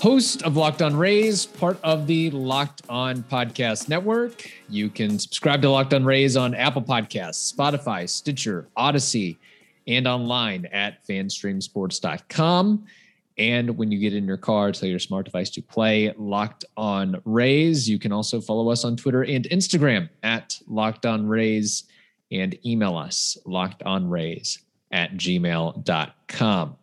Host of Locked On Rays, part of the Locked On Podcast Network. You can subscribe to Locked On Rays on Apple Podcasts, Spotify, Stitcher, Audacy, and online at fanstreamsports.com. And when you get in your car, tell your smart device to play Locked On Rays. You can also follow us on Twitter and Instagram at Locked On Rays and email us lockedonrays at gmail.com.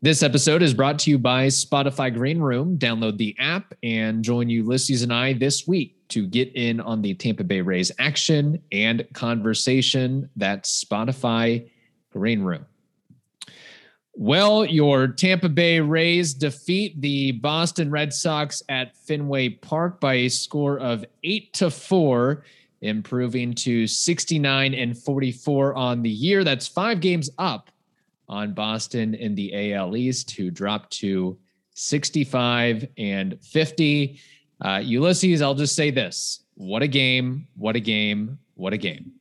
This episode is brought to you by Spotify Green Room. Download the app and join Ulysses and I this week to get in on the Tampa Bay Rays action and conversation. That's Spotify Green Room. Well, your Tampa Bay Rays defeat the Boston Red Sox at Fenway Park by a score of eight to four, improving to 69 and 44 on the year. That's five games up on Boston in the AL East, who dropped to 65 and 50. Uh, Ulysses, I'll just say this what a game, what a game, what a game.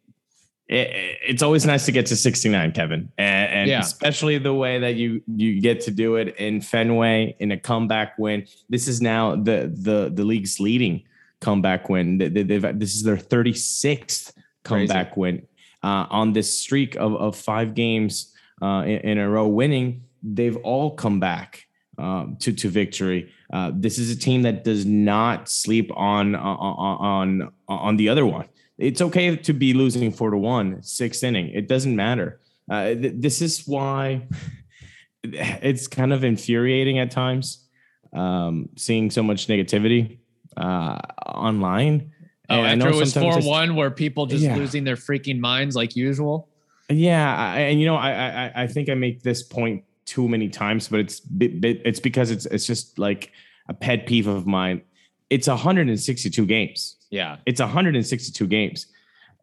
It, it's always nice to get to 69, Kevin, and, and Yeah. especially the way that you you get to do it in Fenway in a comeback win. This is now the the the league's leading comeback win. They- they- they've- this is their 36th comeback win uh, on this streak of of five games uh, in, in a row winning. They've all come back um, to to victory. Uh, this is a team that does not sleep on on on on the other one. It's okay to be losing four to one, sixth inning. It doesn't matter. Uh, th- this is why it's kind of infuriating at times um, seeing so much negativity uh, online. Oh, And I know after it was 4 it's- 1, where people just Yeah. losing their freaking minds like usual. Yeah, I, and you know, I, I I think I make this point too many times, but it's it's because it's it's just like a pet peeve of mine. It's 162 games. Yeah. It's 162 games,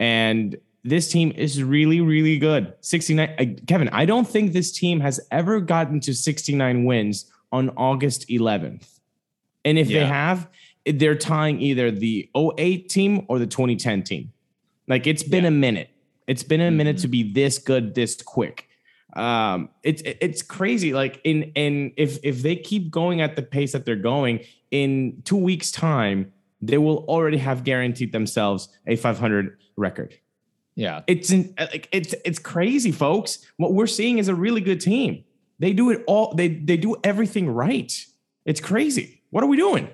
and this team is really really good. 69. I, Kevin, I don't think this team has ever gotten to 69 wins on August 11th, and if they have, they're tying either the 08 team or the 2010 team. Like it's been Yeah. a minute. It's been a minute to be this good, this quick. Um, it's it's crazy. Like in and if if they keep going at the pace that they're going, in two weeks' time, they will already have guaranteed themselves a 500 record. Yeah. It's in, like it's it's crazy, folks. What we're seeing is a really good team. They do it all. They they do everything right. It's crazy. What are we doing?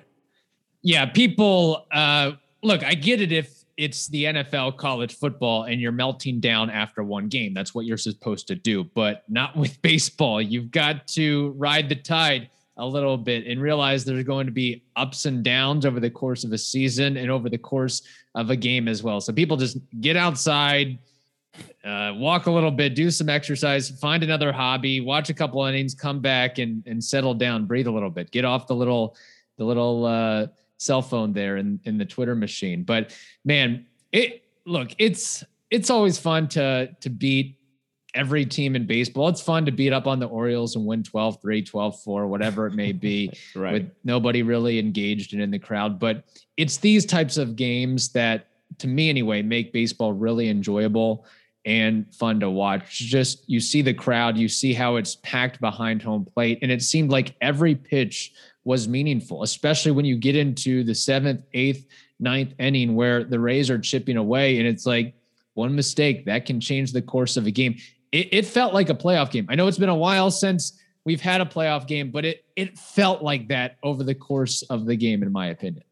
Yeah. People, uh, look, I get it if it's the NFL college football and you're melting down after one game. That's what you're supposed to do, but not with baseball. You've got to ride the tide a little bit and realize there's going to be ups and downs over the course of a season and over the course of a game as well. So people just get outside, uh, walk a little bit, do some exercise, find another hobby, watch a couple innings, come back and and settle down, breathe a little bit, get off the little the little uh, cell phone there in in the Twitter machine. But man, it look it's it's always fun to to beat every team in baseball. It's fun to beat up on the Orioles and win 12-3, 12-4, whatever it may be Right. with nobody really engaged and in the crowd. But it's these types of games that, to me anyway, make baseball really enjoyable and fun to watch. Just you see the crowd, you see how it's packed behind home plate, and it seemed like every pitch was meaningful, especially when you get into the seventh, eighth, ninth inning where the Rays are chipping away, and it's like one mistake that can change the course of a game. It, it felt like a playoff game. I know it's been a while since we've had a playoff game, but it it felt like that over the course of the game, in my opinion.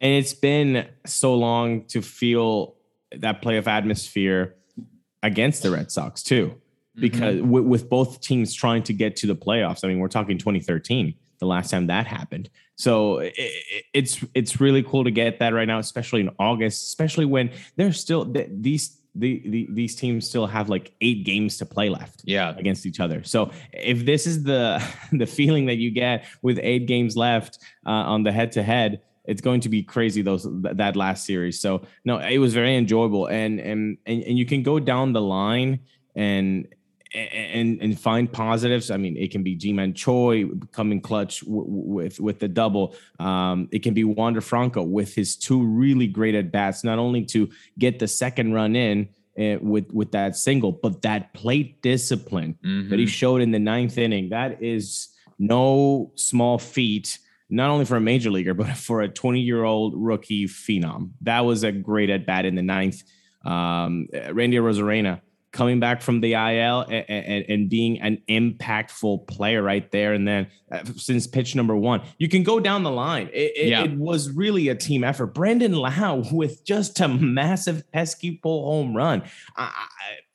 And it's been so long to feel that playoff atmosphere against the Red Sox too, because mm-hmm. with, with both teams trying to get to the playoffs. I mean, we're talking 2013, the last time that happened. So it, it- it's it's really cool to get that right now, especially in August, especially when there's still th- these the, the these teams still have like eight games to play left yeah, against each other. So if this is the the feeling that you get with eight games left uh, on the head to head, it's going to be crazy those that last series. So no, it was very enjoyable, and and and, and you can go down the line and and and find positives. I mean, it can be Ji-Man Choi coming clutch w- with with the double. Um, it can be Wander Franco with his two really great at bats, not only to get the second run in uh, with with that single, but that plate discipline mm-hmm. that he mm-hmm. showed in the ninth inning. That is no small feat. Not only for a major leaguer, but for a 20 year old rookie phenom. That was a great at bat in the ninth. Um, Randy Arozarena coming back from the IL and, and, and, being an impactful player right there. And then uh, since pitch number one, you can go down the line. It, it, yeah. it, was really a team effort. Brandon Lowe with just a massive pesky pull home run. Uh,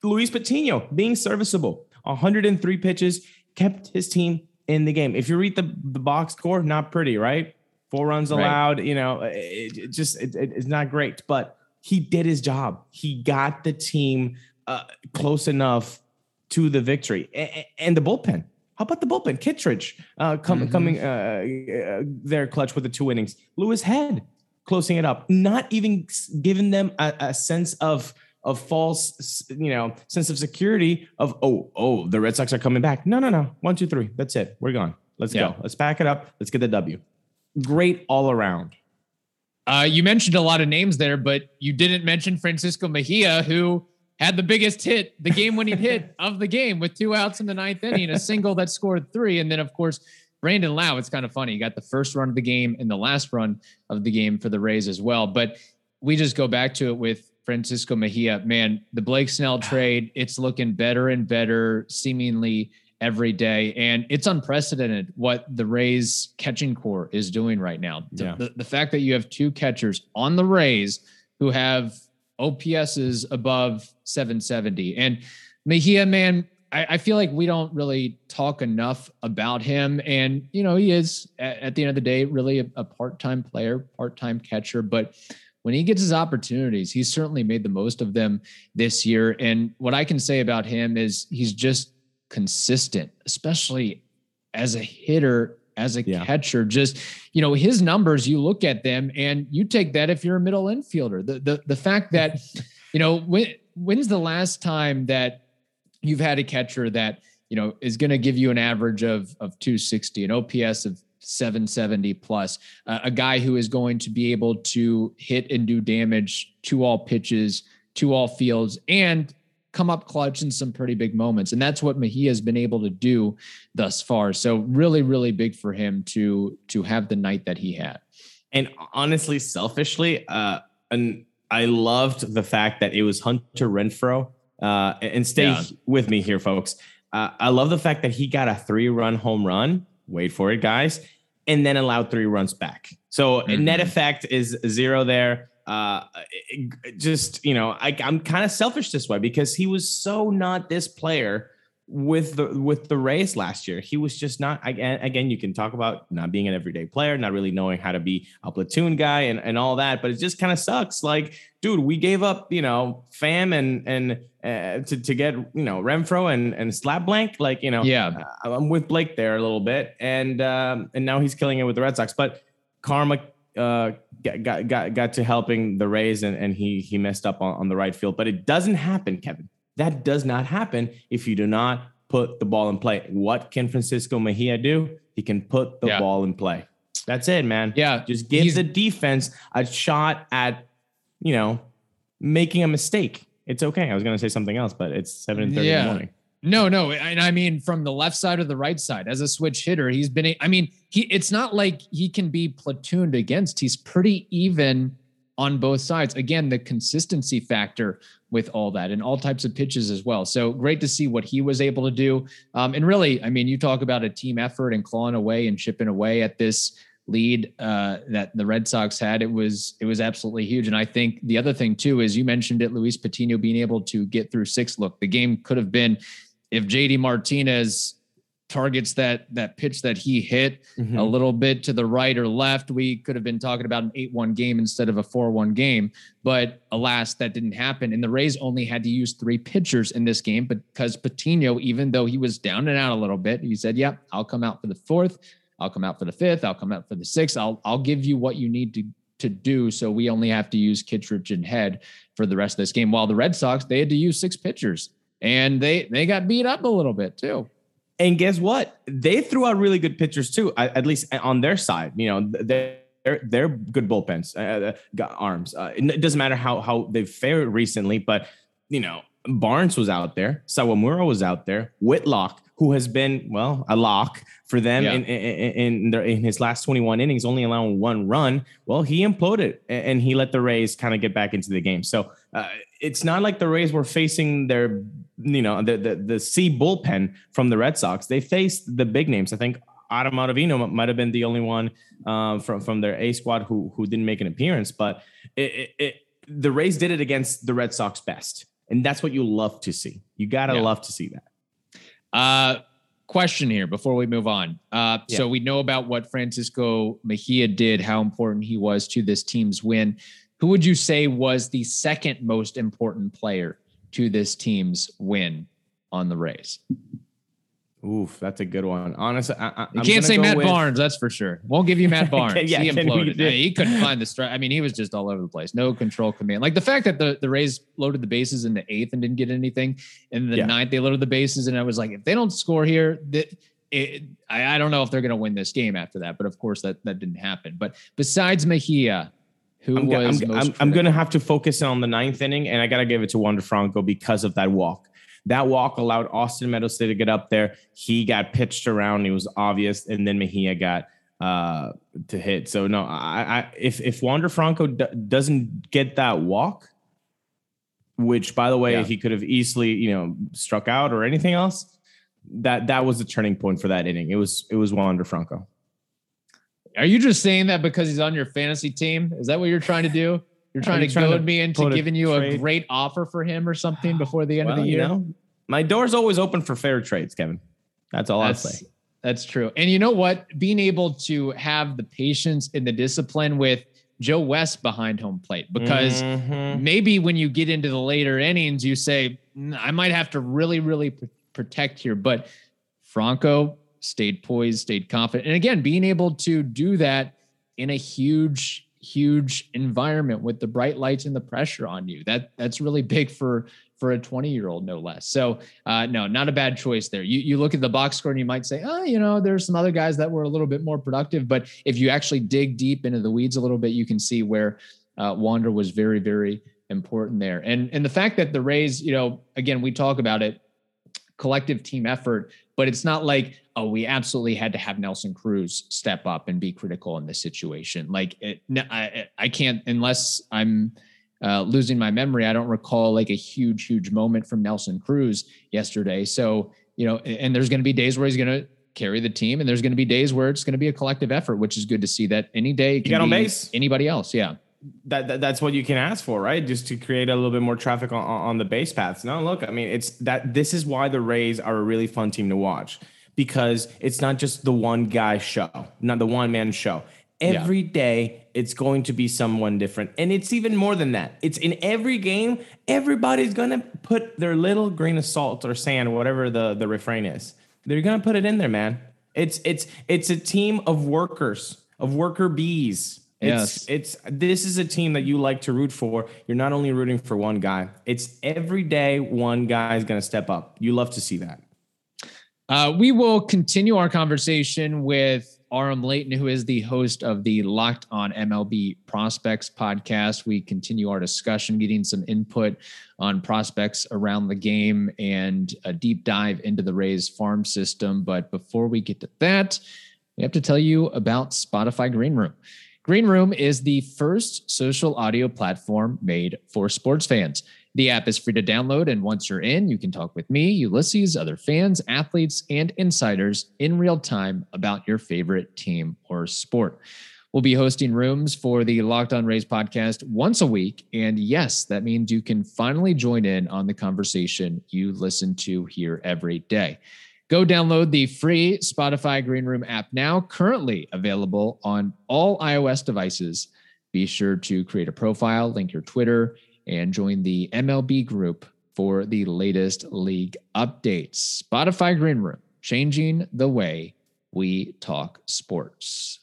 Luis Patino being serviceable, 103 pitches, kept his team in the game. If you read the, the box score, not pretty, right? Four runs allowed, right. you know, it, it just it's not great, but he did his job. He got the team uh, close enough to the victory. And, and, the bullpen. How about the bullpen? Kittredge uh, mm-hmm. coming uh, uh, there clutch with the two innings. Louis Head closing it up, not even giving them a, a sense of of false, you know, sense of security of oh oh the Red Sox are coming back. No no no one two three that's it we're gone. Let's yeah. go. Let's pack it up. Let's get the W. Great all around. Uh, you mentioned a lot of names there, but you didn't mention Francisco Mejia, who had the biggest hit, the game winning hit of the game with two outs in the ninth inning, a single that scored three. And then, of course, Brandon Lowe, it's kind of funny. He got the first run of the game and the last run of the game for the Rays as well. But we just go back to it with Francisco Mejia. Man, the Blake Snell ah. trade, it's looking better and better, seemingly every day. And it's unprecedented what the Rays catching core is doing right now. Yeah. The, the fact that you have two catchers on the Rays who have OPS is above 770. And Mejia, man, I, I, feel like we don't really talk enough about him. And, you know, he is at, at the end of the day really a, a part time player, part time catcher. But when he gets his opportunities, he's certainly made the most of them this year. And what I can say about him is he's just consistent, especially as a hitter as a yeah. catcher. Just, you know, his numbers, you look at them and you take that if you're a middle infielder. The the the fact that, you know, when when's the last time that you've had a catcher that, you know, is going to give you an average of of 260, an OPS of 770 plus, uh, a guy who is going to be able to hit and do damage to all pitches, to all fields, and come up clutch in some pretty big moments. And that's what Mejia has been able to do thus far. So really, really big for him to to have the night that he had. And honestly, selfishly, uh, and I loved the fact that it was Hunter Renfroe. Uh, and stay yeah. with me here, folks. Uh, I love the fact that he got a three-run home run. Wait for it, guys, and then allowed three runs back. So mm-hmm. net effect is zero there uh just you know I, i'm kind of selfish this way because he was so not this player with the with the Rays last year. He was just not again again you can talk about not being an everyday player, not really knowing how to be a platoon guy and, and all that, but it just kind of sucks. Like, dude, we gave up, you know, Pham and and uh, to to get, you know, Renfroe and and Slap Blank, like, you know, yeah. Uh, I'm with Blake there a little bit and um and now he's killing it with the Red Sox, but karma uh, got, got got to helping the Rays and, and he he messed up on, on the right field. But it doesn't happen, Kevin. That does not happen if you do not put the ball in play. What can Francisco Mejia do? He can put the yeah. ball in play. That's it, man. Yeah. Just give the defense a shot at, you know, making a mistake. It's okay. I was gonna say something else, but it's 7 30 yeah. in the morning. No, no. And I mean, from the left side or the right side, as a switch hitter, he's been, I mean, he, it's not like he can be platooned against. He's pretty even on both sides. Again, the consistency factor with all that and all types of pitches as well. So great to see what he was able to do. Um, and really, I mean, you talk about a team effort and clawing away and chipping away at this lead uh, that the Red Sox had. It was it was absolutely huge. And I think the other thing too is you mentioned it, Luis Patino being able to get through six. Look, the game could have been if JD Martinez targets that that pitch that he hit mm-hmm. a little bit to the right or left, we could have been talking about an 8-1 game instead of a 4-1 game. But alas, that didn't happen. And the Rays only had to use three pitchers in this game because Patino, even though he was down and out a little bit, he said, Yep, yeah, I'll come out for the fourth. I'll come out for the fifth. I'll come out for the sixth. I'll I'll give you what you need to to do. So we only have to use Kittredge and Head for the rest of this game. While the Red Sox, they had to use six pitchers and they they got beat up a little bit too. And guess what? They threw out really good pitchers too, at least on their side. You know, they're they're good bullpens, uh, uh, got arms. Uh, it doesn't matter how how they've fared recently, but you know, Barnes was out there, Sawamura was out there, Whitlock who has been well a lock for them yeah. in in in, their, in, his last 21 innings, only allowing one run. Well, he imploded and he let the Rays kind of get back into the game. So uh, it's not like the Rays were facing their you know the, the the C bullpen from the Red Sox. They faced the big names. I think Adam Ottavino might have been the only one um, from from their A squad who who didn't make an appearance, but it, it, it, the Rays did it against the Red Sox best, and that's what you love to see. You gotta yeah. love to see that. Uh, question here before we move on. Uh, yeah. So we know about what Francisco Mejia did, how important he was to this team's win. Who would you say was the second most important player to this team's win on the Rays? Oof, that's a good one. Honestly, I, you can't say Matt with... Barnes. That's for sure. Won't give you Matt Barnes. yeah, he imploded. he couldn't find the strike. I mean, he was just all over the place. No control command. Like the fact that the the Rays loaded the bases in the eighth and didn't get anything. In the yeah. ninth, they loaded the bases, and I was like, if they don't score here, that. It, I, I don't know if they're going to win this game after that, but of course that that didn't happen. But besides Mejia, who I'm, was I'm, I'm, I'm going to have to focus on the ninth inning, and I got to give it to Wander Franco because of that walk. That walk allowed Austin Meadows to get up there. He got pitched around. It was obvious, and then Mejia got uh, to hit. So no, I, I if if Wander Franco d- doesn't get that walk, which by the way, yeah. he could have easily you know struck out or anything else. That that was the turning point for that inning. It was it was Wander Franco. Are you just saying that because he's on your fantasy team? Is that what you're trying to do? You're trying to goad me into giving you trade. a great offer for him or something before the end well, of the year. You know, my door's always open for fair trades, Kevin. That's all I'll say. That's true. And you know what? Being able to have the patience and the discipline with Joe West behind home plate, because mm-hmm. maybe when you get into the later innings, you say, I might have to really, really pr- protect here. But Franco stayed poised, stayed confident. And again, being able to do that in a huge huge environment with the bright lights and the pressure on you. That that's really big for for a 20 year old, no less. So uh, no, not a bad choice there. You you look at the box score and you might say, oh, you know, there's some other guys that were a little bit more productive. But if you actually dig deep into the weeds a little bit, you can see where uh, Wander was very very important there. And and the fact that the Rays, you know, again we talk about it, collective team effort, but it's not like oh, we absolutely had to have Nelson Cruz step up and be critical in this situation. Like, it, I, I can't unless I'm uh, losing my memory. I don't recall like a huge, huge moment from Nelson Cruz yesterday. So you know, and there's going to be days where he's going to carry the team, and there's going to be days where it's going to be a collective effort, which is good to see. That any day can be base. anybody else. Yeah. That, that, that's what you can ask for, right? Just to create a little bit more traffic on, on the base paths. No, look, I mean, it's that this is why the Rays are a really fun team to watch because it's not just the one guy show, not the one man show. Every yeah. day, it's going to be someone different. And it's even more than that. It's in every game, everybody's going to put their little grain of salt or sand, whatever the, the refrain is. They're going to put it in there, man. It's it's it's a team of workers, of worker bees. It's, yes. it's this is a team that you like to root for. You're not only rooting for one guy. It's every day one guy is going to step up. You love to see that. Uh, we will continue our conversation with Aram Leighton, who is the host of the Locked On MLB Prospects podcast. We continue our discussion, getting some input on prospects around the game and a deep dive into the Rays farm system. But before we get to that, we have to tell you about Spotify Green Room. Green Room is the first social audio platform made for sports fans. The app is free to download, and once you're in, you can talk with me, Ulysses, other fans, athletes, and insiders in real time about your favorite team or sport. We'll be hosting rooms for the Locked On Rays podcast once a week. And yes, that means you can finally join in on the conversation you listen to here every day. Go download the free Spotify Green Room app now, currently available on all iOS devices. Be sure to create a profile, link your Twitter, and join the MLB group for the latest league updates. Spotify Green Room, changing the way we talk sports.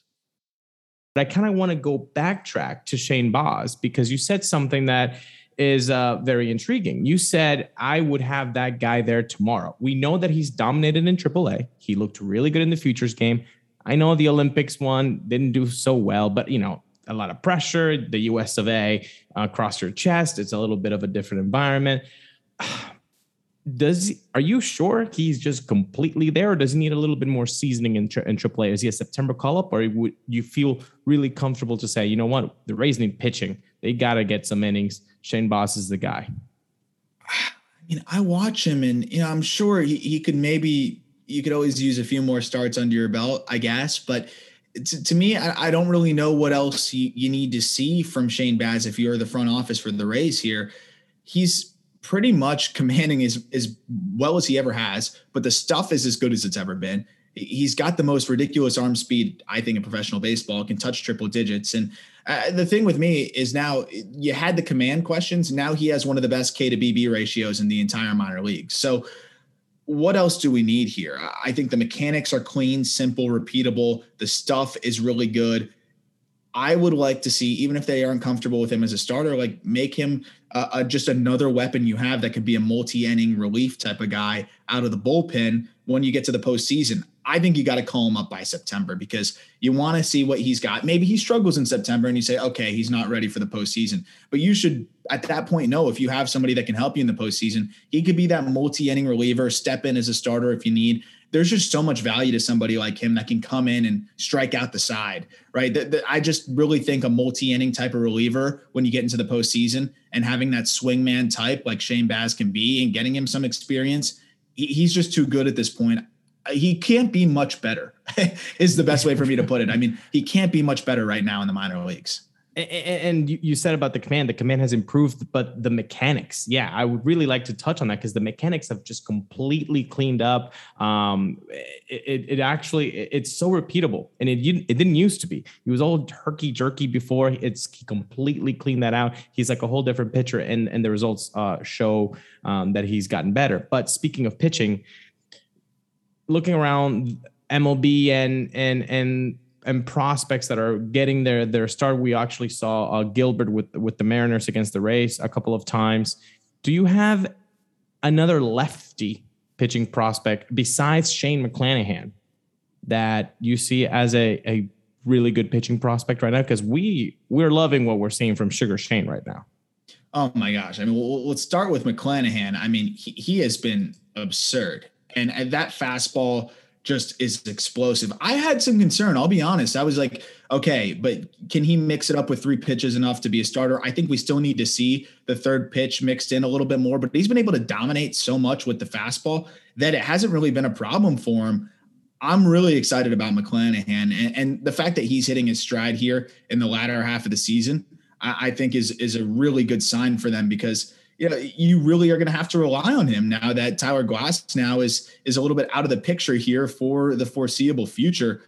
But I kind of want to go backtrack to Shane Baz because you said something that is uh, very intriguing. You said I would have that guy there tomorrow. We know that he's dominated in AAA. He looked really good in the futures game. I know the Olympics one didn't do so well, but you know a lot of pressure. The U.S. of A. Uh, across your chest. It's a little bit of a different environment. Does are you sure he's just completely there, or does he need a little bit more seasoning in, in AAA? Is he a September call up, or would you feel really comfortable to say, you know what, the Rays need pitching. They got to get some innings. Shane Baz is the guy. I mean, I watch him, and you know, I'm sure he, he could maybe you could always use a few more starts under your belt, I guess. But to, to me, I, I, don't really know what else you, you need to see from Shane Baz if you're the front office for the Rays here. He's pretty much commanding as as well as he ever has, but the stuff is as good as it's ever been. He's got the most ridiculous arm speed, I think, in professional baseball. Can touch triple digits, and uh, the thing with me is now you had the command questions. Now he has one of the best K to BB ratios in the entire minor league. So what else do we need here? I think the mechanics are clean, simple, repeatable. The stuff is really good. I would like to see, even if they aren't comfortable with him as a starter, like make him just another weapon you have that could be a multi-inning relief type of guy out of the bullpen when you get to the postseason. I think you got to call him up by September because you want to see what he's got. Maybe he struggles in September and you say, okay, he's not ready for the postseason. But you should, at that point, know if you have somebody that can help you in the postseason, he could be that multi inning reliever, step in as a starter if you need. There's just so much value to somebody like him that can come in and strike out the side, right? I just really think a multi inning type of reliever when you get into the postseason and having that swingman type like Shane Baz can be and getting him some experience he's just too good at this point he can't be much better is the best way for me to put it. I mean, he can't be much better right now in the minor leagues. And you said about the command, the command has improved, but the mechanics, yeah, I would really like to touch on that because the mechanics have just completely cleaned up. Um, it, it actually, it's so repeatable, and it it didn't used to be. He was all herky jerky before. It's he completely cleaned that out. He's like a whole different pitcher, and and the results uh, show um, that he's gotten better. But speaking of pitching, looking around MLB and and and and prospects that are getting their their start. We actually saw uh, Gilbert with with the Mariners against the Rays a couple of times. Do you have another lefty pitching prospect besides Shane McClanahan that you see as a a really good pitching prospect right now? Because we we're loving what we're seeing from Sugar Shane right now. Oh my gosh! I mean, well, let's start with McClanahan. I mean, he, he has been absurd. And, and that fastball just is explosive. I had some concern, I'll be honest. I was like, okay, but can he mix it up with three pitches enough to be a starter? I think we still need to see the third pitch mixed in a little bit more, but he's been able to dominate so much with the fastball that it hasn't really been a problem for him. I'm really excited about McClanahan and, and the fact that he's hitting his stride here in the latter half of the season, I, I think is is a really good sign for them because you know, you really are going to have to rely on him now that Tyler Glasnow is is a little bit out of the picture here for the foreseeable future.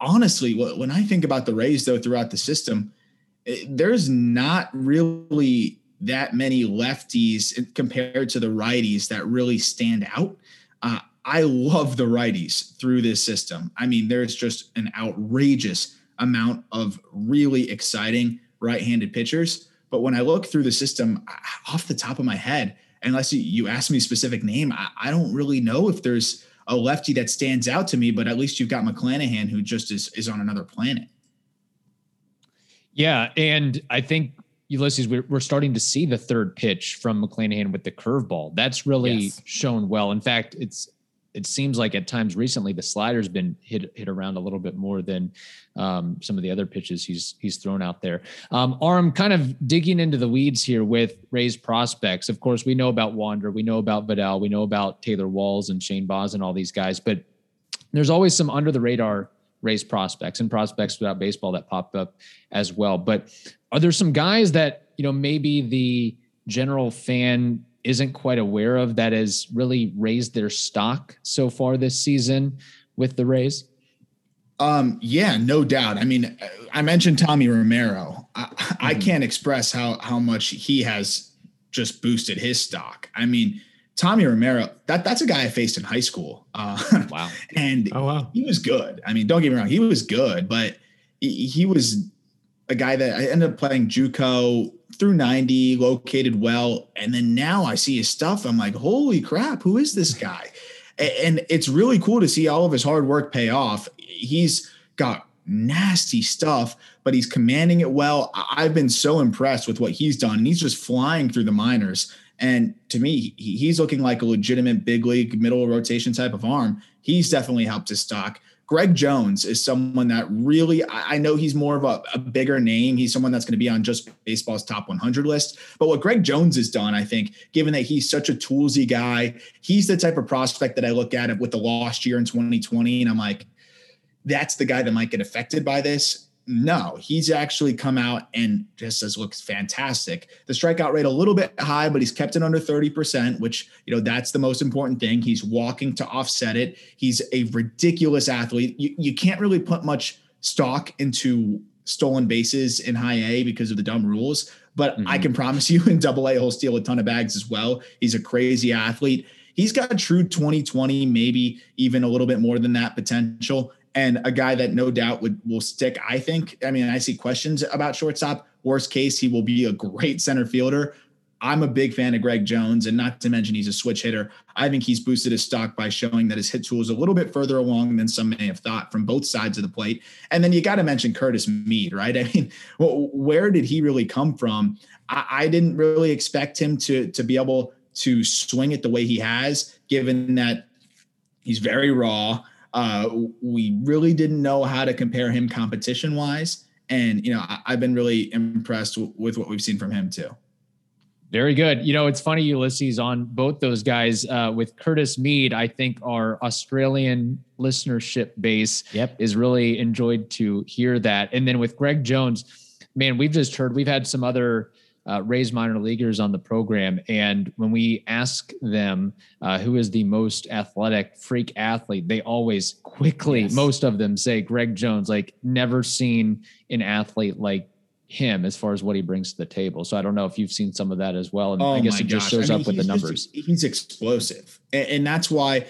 Honestly, when I think about the Rays though throughout the system, it, there's not really that many lefties compared to the righties that really stand out. Uh, I love the righties through this system. I mean, there's just an outrageous amount of really exciting right-handed pitchers. But when I look through the system off the top of my head, unless you, you ask me a specific name, I, I don't really know if there's a lefty that stands out to me, but at least you've got McClanahan who just is is on another planet. Yeah, and I think Ulysses, we're, we're starting to see the third pitch from McClanahan with the curveball. That's really yes. shown well. In fact, it's it seems like at times recently the slider's been hit hit around a little bit more than um, some of the other pitches he's he's thrown out there. Um, Aram, kind of digging into the weeds here with Rays prospects. Of course, we know about Wander, we know about Vidal, we know about Taylor Walls and Shane Baz and all these guys, but there's always some under the radar Rays prospects and prospects without baseball that popped up as well. But are there some guys that you know maybe the general fan isn't quite aware of that has really raised their stock so far this season with the Rays? Um, yeah, no doubt. I mean, I mentioned Tommy Romero. I, mm-hmm. I can't express how how much he has just boosted his stock. I mean, Tommy Romero, that that's a guy I faced in high school. Uh, wow. and oh, wow. he was good. I mean, don't get me wrong, he was good, but he, he was a guy that I ended up playing JUCO through 90, located well. And then now I see his stuff. I'm like, holy crap, who is this guy? And it's really cool to see all of his hard work pay off. He's got nasty stuff, but he's commanding it well. I've been so impressed with what he's done. And he's just flying through the minors. And to me, he's looking like a legitimate big league middle rotation type of arm. He's definitely helped his stock. Greg Jones is someone that really, I know he's more of a, a bigger name. He's someone that's going to be on just baseball's top 100 list. But what Greg Jones has done, I think, given that he's such a toolsy guy, he's the type of prospect that I look at with the lost year in 2020. And I'm like, that's the guy that might get affected by this. No, he's actually come out and just as looks fantastic. The strikeout rate a little bit high, but he's kept it under 30%, which, you know, that's the most important thing. He's walking to offset it. He's a ridiculous athlete. You, you can't really put much stock into stolen bases in high A because of the dumb rules, but mm-hmm. I can promise you in double A, he'll steal a ton of bags as well. He's a crazy athlete. He's got true 2020, maybe even a little bit more than that potential and a guy that no doubt would will stick. I think. I mean, I see questions about shortstop. Worst case, he will be a great center fielder. I'm a big fan of Greg Jones, and not to mention he's a switch hitter. I think he's boosted his stock by showing that his hit tool is a little bit further along than some may have thought from both sides of the plate. And then you got to mention Curtis Mead, right? I mean, where did he really come from? I, I didn't really expect him to to be able to swing it the way he has, given that he's very raw. Uh, we really didn't know how to compare him competition wise. And, you know, I, have been really impressed w- with what we've seen from him too. Very good. You know, it's funny, Ulysses, on both those guys. Uh, with Curtis Mead, I think our Australian listenership base yep. is really enjoyed to hear that. And then with Greg Jones, man, we've just heard, we've had some other uh, Rays minor leaguers on the program. And when we ask them uh, who is the most athletic freak athlete, they always quickly, yes. most of them say Greg Jones, like never seen an athlete like him as far as what he brings to the table. So I don't know if you've seen some of that as well. And oh I guess it just gosh. shows I mean, up with the numbers. Just, he's explosive. And, and that's why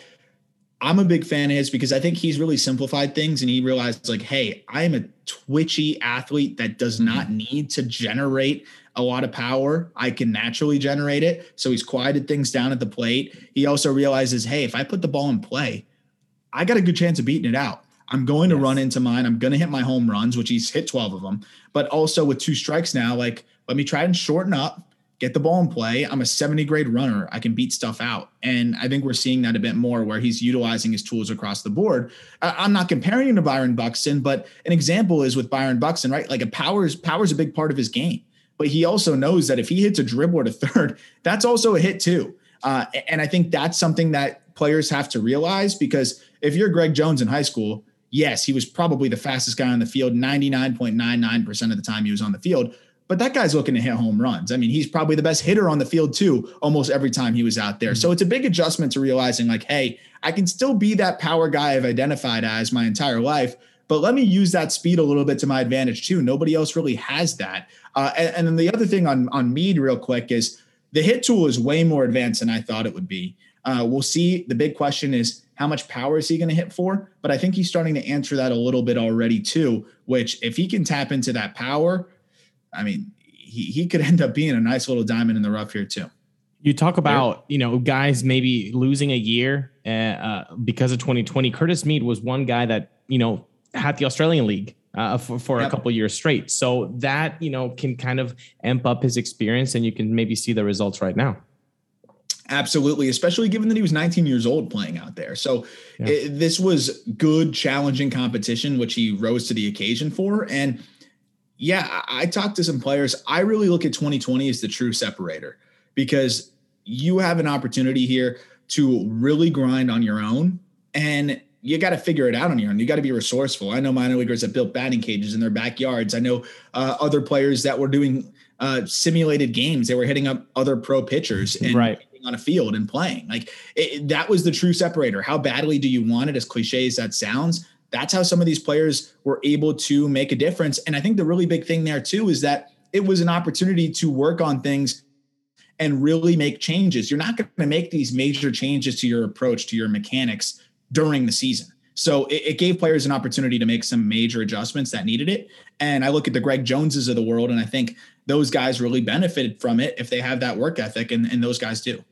I'm a big fan of his because I think he's really simplified things and he realized like, hey, I am a twitchy athlete that does not mm-hmm. need to generate a lot of power. I can naturally generate it. So he's quieted things down at the plate. He also realizes, hey, if I put the ball in play, I got a good chance of beating it out. I'm going to run into mine. I'm going to hit my home runs, which he's hit 12 of them. But also with two strikes now, like, let me try and shorten up, get the ball in play. I'm a 70 grade runner. I can beat stuff out. And I think we're seeing that a bit more where he's utilizing his tools across the board. I'm not comparing him to Byron Buxton, but an example is with Byron Buxton, right? Like a power is power is a big part of his game but he also knows that if he hits a dribble to third, that's also a hit too. Uh, and I think that's something that players have to realize because if you're Greg Jones in high school, yes, he was probably the fastest guy on the field 99.99% of the time he was on the field. But that guy's looking to hit home runs. I mean, he's probably the best hitter on the field too, almost every time he was out there. Mm-hmm. So it's a big adjustment to realizing, like, hey, I can still be that power guy I've identified as my entire life, but let me use that speed a little bit to my advantage too. Nobody else really has that. Uh, and, and then the other thing on on Mead, real quick, is the hit tool is way more advanced than I thought it would be. Uh, we'll see. The big question is how much power is he going to hit for? But I think he's starting to answer that a little bit already too. Which, if he can tap into that power, I mean, he he could end up being a nice little diamond in the rough here too. You talk about you know guys maybe losing a year uh, uh, because of 2020. Curtis Mead was one guy that you know had the Australian League uh, for, for yep. a couple years straight. So that, you know, can kind of amp up his experience and you can maybe see the results right now. Absolutely, especially given that he was 19 years old playing out there. So yeah. it, this was good, challenging competition, which he rose to the occasion for. And yeah, I, talked to some players. I really look at 2020 as the true separator because you have an opportunity here to really grind on your own. And you got to figure it out on your own. You got to be resourceful. I know minor leaguers that built batting cages in their backyards. I know uh, other players that were doing uh, simulated games. They were hitting up other pro pitchers and right. on a field and playing. Like it, that was the true separator. How badly do you want it? As cliche as that sounds, that's how some of these players were able to make a difference. And I think the really big thing there too is that it was an opportunity to work on things and really make changes. You're not going to make these major changes to your approach, to your mechanics during the season. So it, it, gave players an opportunity to make some major adjustments that needed it. And I look at the Greg Joneses of the world, and I think those guys really benefited from it if they have that work ethic, and, and those guys do.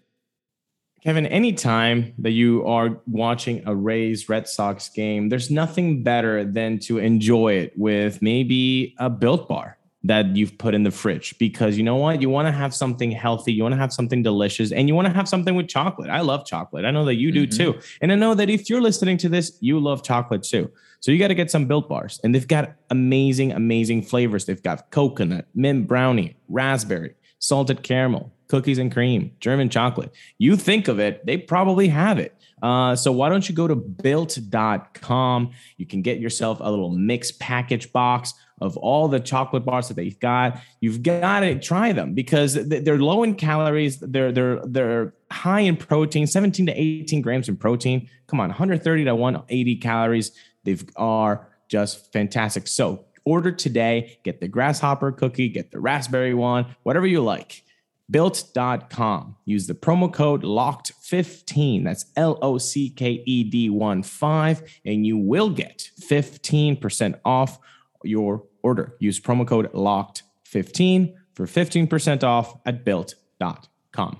Kevin, anytime that you are watching a Rays Red Sox game, there's nothing better than to enjoy it with maybe a built bar that you've put in the fridge because you know what? You want to have something healthy, you want to have something delicious, and you want to have something with chocolate. I love chocolate. I know that you do mm-hmm. too. And I know that if you're listening to this, you love chocolate too. So you got to get some built bars, and they've got amazing, amazing flavors. They've got coconut, mint brownie, raspberry, salted caramel, cookies and cream, German chocolate. You think of it, they probably have it. Uh, so why don't you go to built.com? You can get yourself a little mix package box of all the chocolate bars that they've got. You've got to try them because they're low in calories. They're they're they're high in protein, 17 to 18 grams in protein. Come on, 130 to 180 calories. They are just fantastic. So order today. Get the grasshopper cookie, get the raspberry one, whatever you like built.com. Use the promo code locked15. That's L O C K E D 1 5, and you will get 15% off your order. Use promo code locked15 for 15% off at built.com.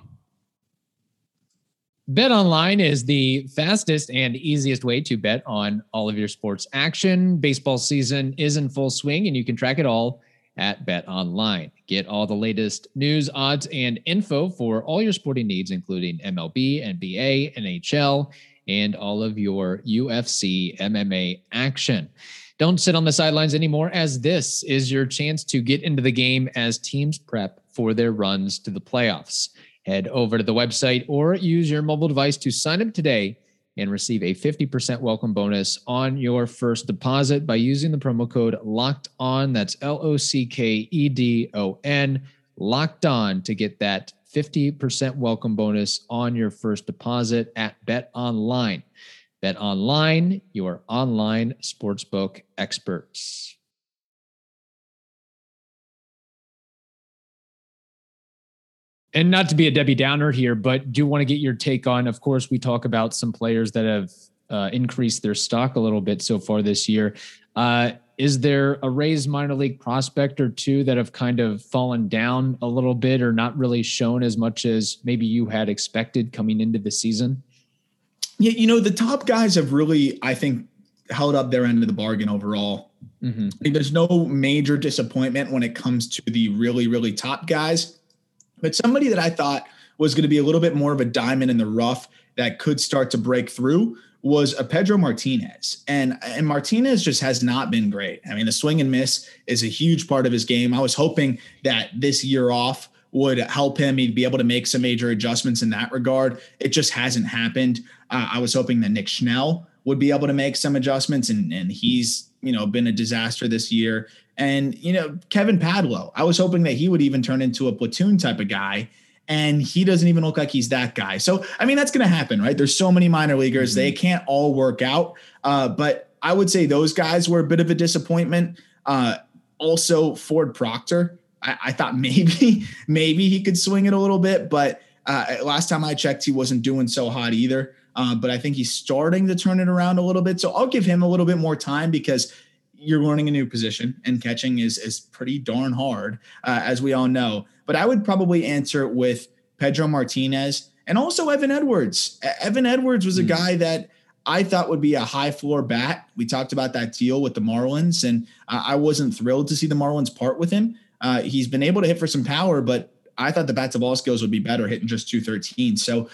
Bet online is the fastest and easiest way to bet on all of your sports action. Baseball season is in full swing, and you can track it all at Bet Online. Get all the latest news, odds, and info for all your sporting needs, including MLB, NBA, NHL, and all of your UFC MMA action. Don't sit on the sidelines anymore, as this is your chance to get into the game as teams prep for their runs to the playoffs. Head over to the website or use your mobile device to sign up today and receive a 50% welcome bonus on your first deposit by using the promo code locked on. That's L O C K E D O N, locked on to get that 50% welcome bonus on your first deposit at Bet Online. Bet Online, your online sportsbook experts. And not to be a Debbie Downer here, but do want to get your take on. Of course, we talk about some players that have uh, increased their stock a little bit so far this year. Uh, is there a raised minor league prospect or two that have kind of fallen down a little bit or not really shown as much as maybe you had expected coming into the season? Yeah, you know, the top guys have really, I think, held up their end of the bargain overall. Mm-hmm. I mean, there's no major disappointment when it comes to the really, really top guys. But somebody that I thought was going to be a little bit more of a diamond in the rough that could start to break through was a Pedro Martinez. And and Martinez just has not been great. I mean, the swing and miss is a huge part of his game. I was hoping that this year off would help him He'd be able to make some major adjustments in that regard. It just hasn't happened. Uh, I was hoping that Nick Schnell would be able to make some adjustments, and and he's you know been a disaster this year. And, you know, Kevin Padlo, I was hoping that he would even turn into a platoon type of guy. And he doesn't even look like he's that guy. So, I mean, that's going to happen, right? There's so many minor leaguers, mm-hmm. they can't all work out. Uh, but I would say those guys were a bit of a disappointment. Uh, also, Ford Proctor, I, I, thought maybe, maybe he could swing it a little bit. But uh, last time I checked, he wasn't doing so hot either. Uh, but I think he's starting to turn it around a little bit. So I'll give him a little bit more time because you're learning a new position and catching is is pretty darn hard, uh, as we all know. But I would probably answer it with Pedro Martinez and also Evan Edwards. Evan Edwards was a hmm. guy that I thought would be a high floor bat. We talked about that deal with the Marlins, and uh, I wasn't thrilled to see the Marlins part with him. Uh, he's been able to hit for some power, but I thought the bat to ball skills would be better hitting just 213. So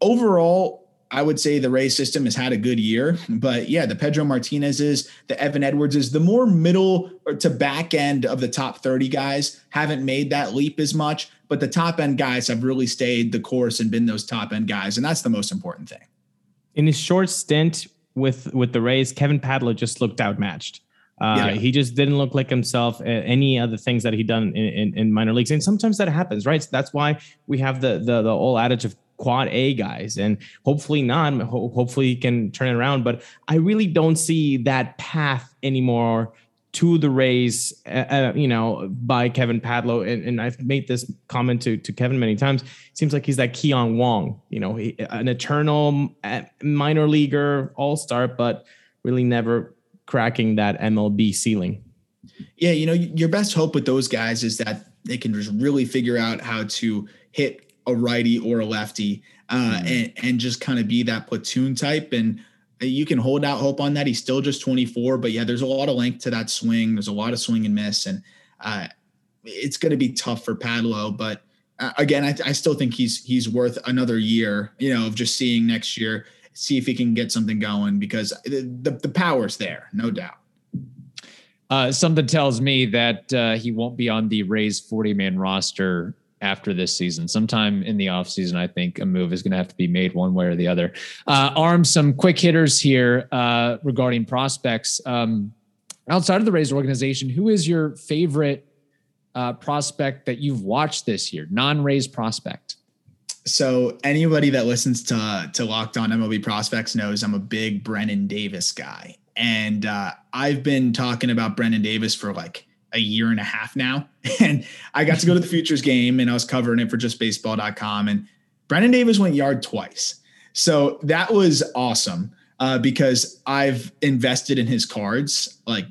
overall, I would say the Rays system has had a good year, but yeah, the Pedro Martinez's, the Evan Edwardses, the more middle or to back end of the top 30 guys haven't made that leap as much, but the top end guys have really stayed the course and been those top end guys, and that's the most important thing. In his short stint with with the Rays, Kevin Padlo just looked outmatched. Uh, yeah. He just didn't look like himself. Any other things that he done in, in, in minor leagues, and sometimes that happens, right? So that's why we have the the the old adage of quad A guys, and hopefully not. Hopefully he can turn it around. But I really don't see that path anymore to the Rays, uh, uh, you know, by Kevin Padlo. And, and, I've made this comment to, to Kevin many times. It seems like he's that Kean Wong, you know, he, an eternal uh, minor leaguer, all star, but really never cracking that MLB ceiling. Yeah, you know, your best hope with those guys is that they can just really figure out how to hit a righty or a lefty uh, mm-hmm. and, and just kind of be that platoon type. And you can hold out hope on that. He's still just 24, but yeah, there's a lot of length to that swing. There's a lot of swing and miss, and uh, it's going to be tough for Padlo. But uh, again, I, I, still think he's he's worth another year, you know, of just seeing next year, see if he can get something going because the the, the power's there, no doubt. Uh, something tells me that uh, he won't be on the Rays 40 man roster after this season. Sometime in the offseason, I think a move is going to have to be made one way or the other. Uh, Aram, some quick hitters here uh, regarding prospects. Um, outside of the Rays organization, who is your favorite uh, prospect that you've watched this year, non Rays prospect? So anybody that listens to to Locked On MLB Prospects knows I'm a big Brennen Davis guy, and uh, I've been talking about Brennen Davis for like a year and a half now. And I got to go to the futures game and I was covering it for justbaseball.com. And Brennen Davis went yard twice. So that was awesome uh, because I've invested in his cards like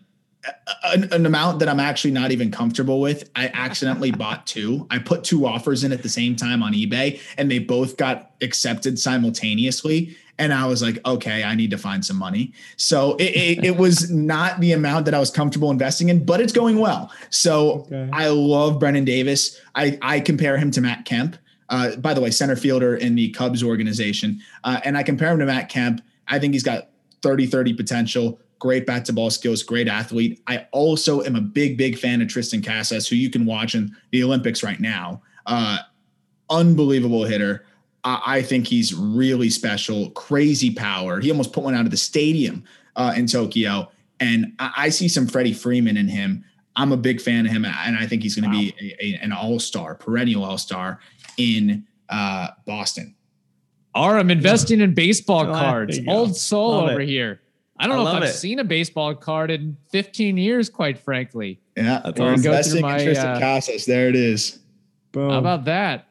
an, an, amount that I'm actually not even comfortable with. I accidentally bought two. I put two offers in at the same time on eBay and they both got accepted simultaneously and I was like, okay, I need to find some money. So it, it, it, was not the amount that I was comfortable investing in, but it's going well. So okay. I love Brennen Davis. I, I compare him to Matt Kemp. Uh, by the way, center fielder in the Cubs organization. Uh, and I compare him to Matt Kemp. I think he's got 30 30 potential, great bat to ball skills, great athlete. I also am a big, big fan of Triston Casas, who you can watch in the Olympics right now. Uh, unbelievable hitter. I think he's really special, crazy power. He almost put one out of the stadium uh, in Tokyo. And I, I, see some Freddie Freeman in him. I'm a big fan of him, and I think he's going to wow. be a, a, an all star, perennial all star in uh, Boston. All right, I'm investing in baseball cards. Old soul love over it. here. I don't I know if I've it. seen a baseball card in 15 years, quite frankly. Yeah, that's awesome. investing my, interest uh, in Casas. There it is. Boom. How about that?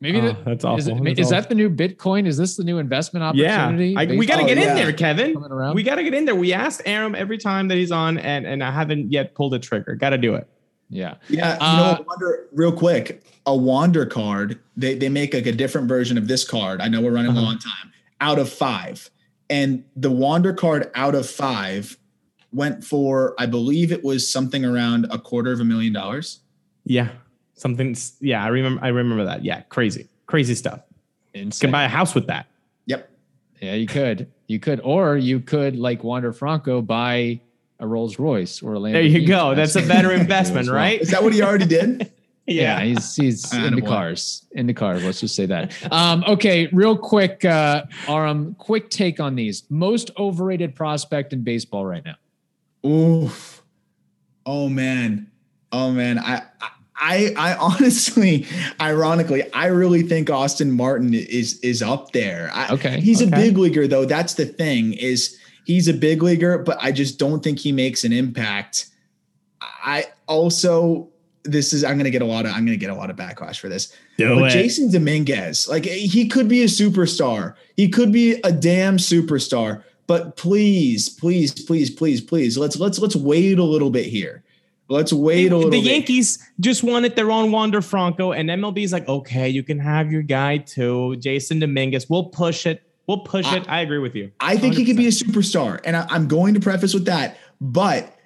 Maybe oh, that, that's awful. Is, it, that's is awful. that the new Bitcoin? Is this the new investment opportunity? Yeah, I, we got to get oh, in yeah. there, Kevin. We got to get in there. We asked Aram every time that he's on, and and I haven't yet pulled a trigger. Got to do it. Yeah, yeah. Uh, know, wonder, real quick, a Wander card. They they make like a different version of this card. I know we're running uh-huh. low on time. Out of five, and the Wander card out of five went for, I believe it was something around a quarter of a million dollars. Yeah. Something, yeah, I remember. I remember that. Yeah, crazy, crazy stuff. Insane. Can buy a house with that. Yep. Yeah, you could. You could, or you could, like Wander Franco, buy a Rolls Royce or a Lamborghini. There you go. That's a better investment, right? Is that what he already did? yeah. yeah. he's he's into cars. Into cars. Let's just say that. Um, okay, real quick, uh, Aram, quick take on these. Most overrated prospect in baseball right now. Oof. Oh man. Oh man. I, I I I honestly, ironically, I really think Austin Martin is is up there. I, okay, he's okay. a big leaguer though. That's the thing is he's a big leaguer, but I just don't think he makes an impact. I also this is I'm going to get a lot of I'm going to get a lot of backlash for this. Do but it. Jasson Dominguez, like he could be a superstar. He could be a damn superstar. But please, please, please, please, please, let's let's let's wait a little bit here. Let's wait a little. Bit. The bit. Yankees just wanted their own Wander Franco, and MLB is like, okay, you can have your guy too, Jasson Dominguez. We'll push it. We'll push I, it. I agree with you. I think he could be a superstar, and I, I'm going to preface with that. But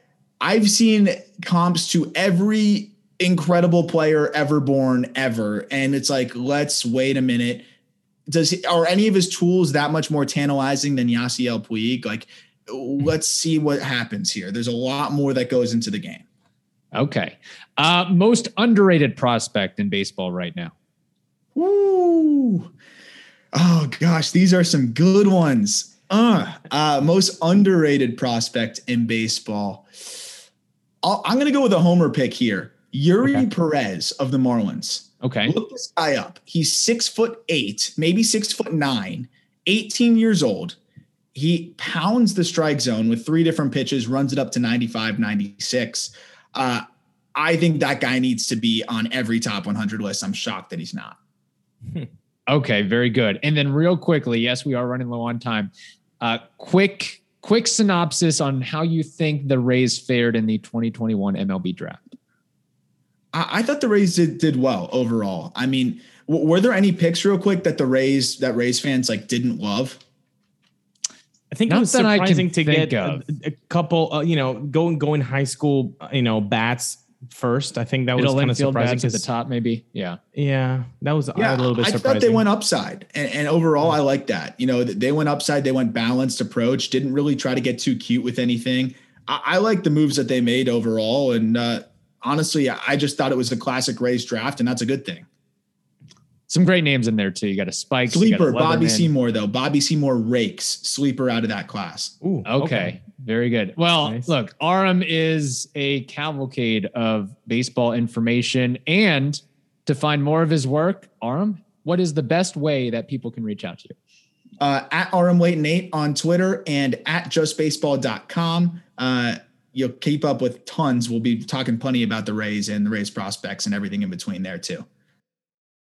I've seen comps to every incredible player ever born ever, and it's like, let's wait a minute. Does he, are any of his tools that much more tantalizing than Yasiel Puig? Like, let's see what happens here. There's a lot more that goes into the game. Okay. Uh, most underrated prospect in baseball right now. Ooh. Oh gosh, these are some good ones. Uh, uh most underrated prospect in baseball. i am going to go with a homer pick here. Eury okay. Perez of the Marlins. Okay. Look this guy up. He's six foot eight, maybe six foot nine, 18 years old. he pounds the strike zone with three different pitches, runs it up to 95, 96. Uh, I think that guy needs to be on every top 100 list. I'm shocked that he's not. Okay, very good. And then, real quickly, yes, we are running low on time. Uh, quick, quick synopsis on how you think the Rays fared in the 2021 MLB draft. I, I thought the Rays did, did well overall. I mean, w- were there any picks, real quick, that the Rays that Rays fans like didn't love? I think Not it was that I can surprising to get a, a couple, uh, you know, going going high school, uh, you know, bats first. I think that was kind of surprising bats at the 'cause- top, maybe. Yeah. Yeah, that was Yeah, a little bit I surprising. thought they went upside, and, and overall, I like that. You know, they went upside. They went balanced approach. Didn't really try to get too cute with anything. I, I like the moves that they made overall, and uh, honestly, I just thought it was a classic Rays draft, and that's a good thing. Some great names in there too. You got a Spike, you got a Sleeper, Bobby Seymour though. Bobby Seymour rakes sleeper out of that class. Ooh, Okay. Very good. Well, Nice. look, Aram is a cavalcade of baseball information. And to find more of his work, Aram, what is the best way that people can reach out to you? Uh, at Aram Leighton 8 on Twitter and at justbaseball.com. Uh, you'll keep up with tons. We'll be talking plenty about the Rays and the Rays prospects and everything in between there too.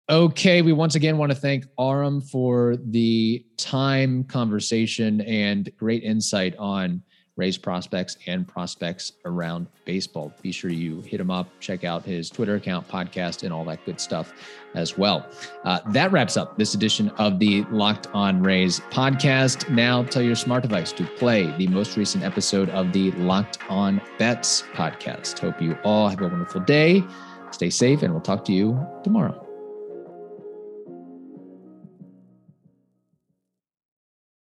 Okay, we once again want to thank Aram for the time, conversation, and great insight on Rays prospects and prospects around baseball. Be sure you hit him up, check out his Twitter account, podcast, and all that good stuff as well. Uh, that wraps up this edition of the Locked On Rays podcast. Now tell your smart device to play the most recent episode of the Locked On Bets podcast. Hope you all have a wonderful day. Stay safe, and we'll talk to you tomorrow.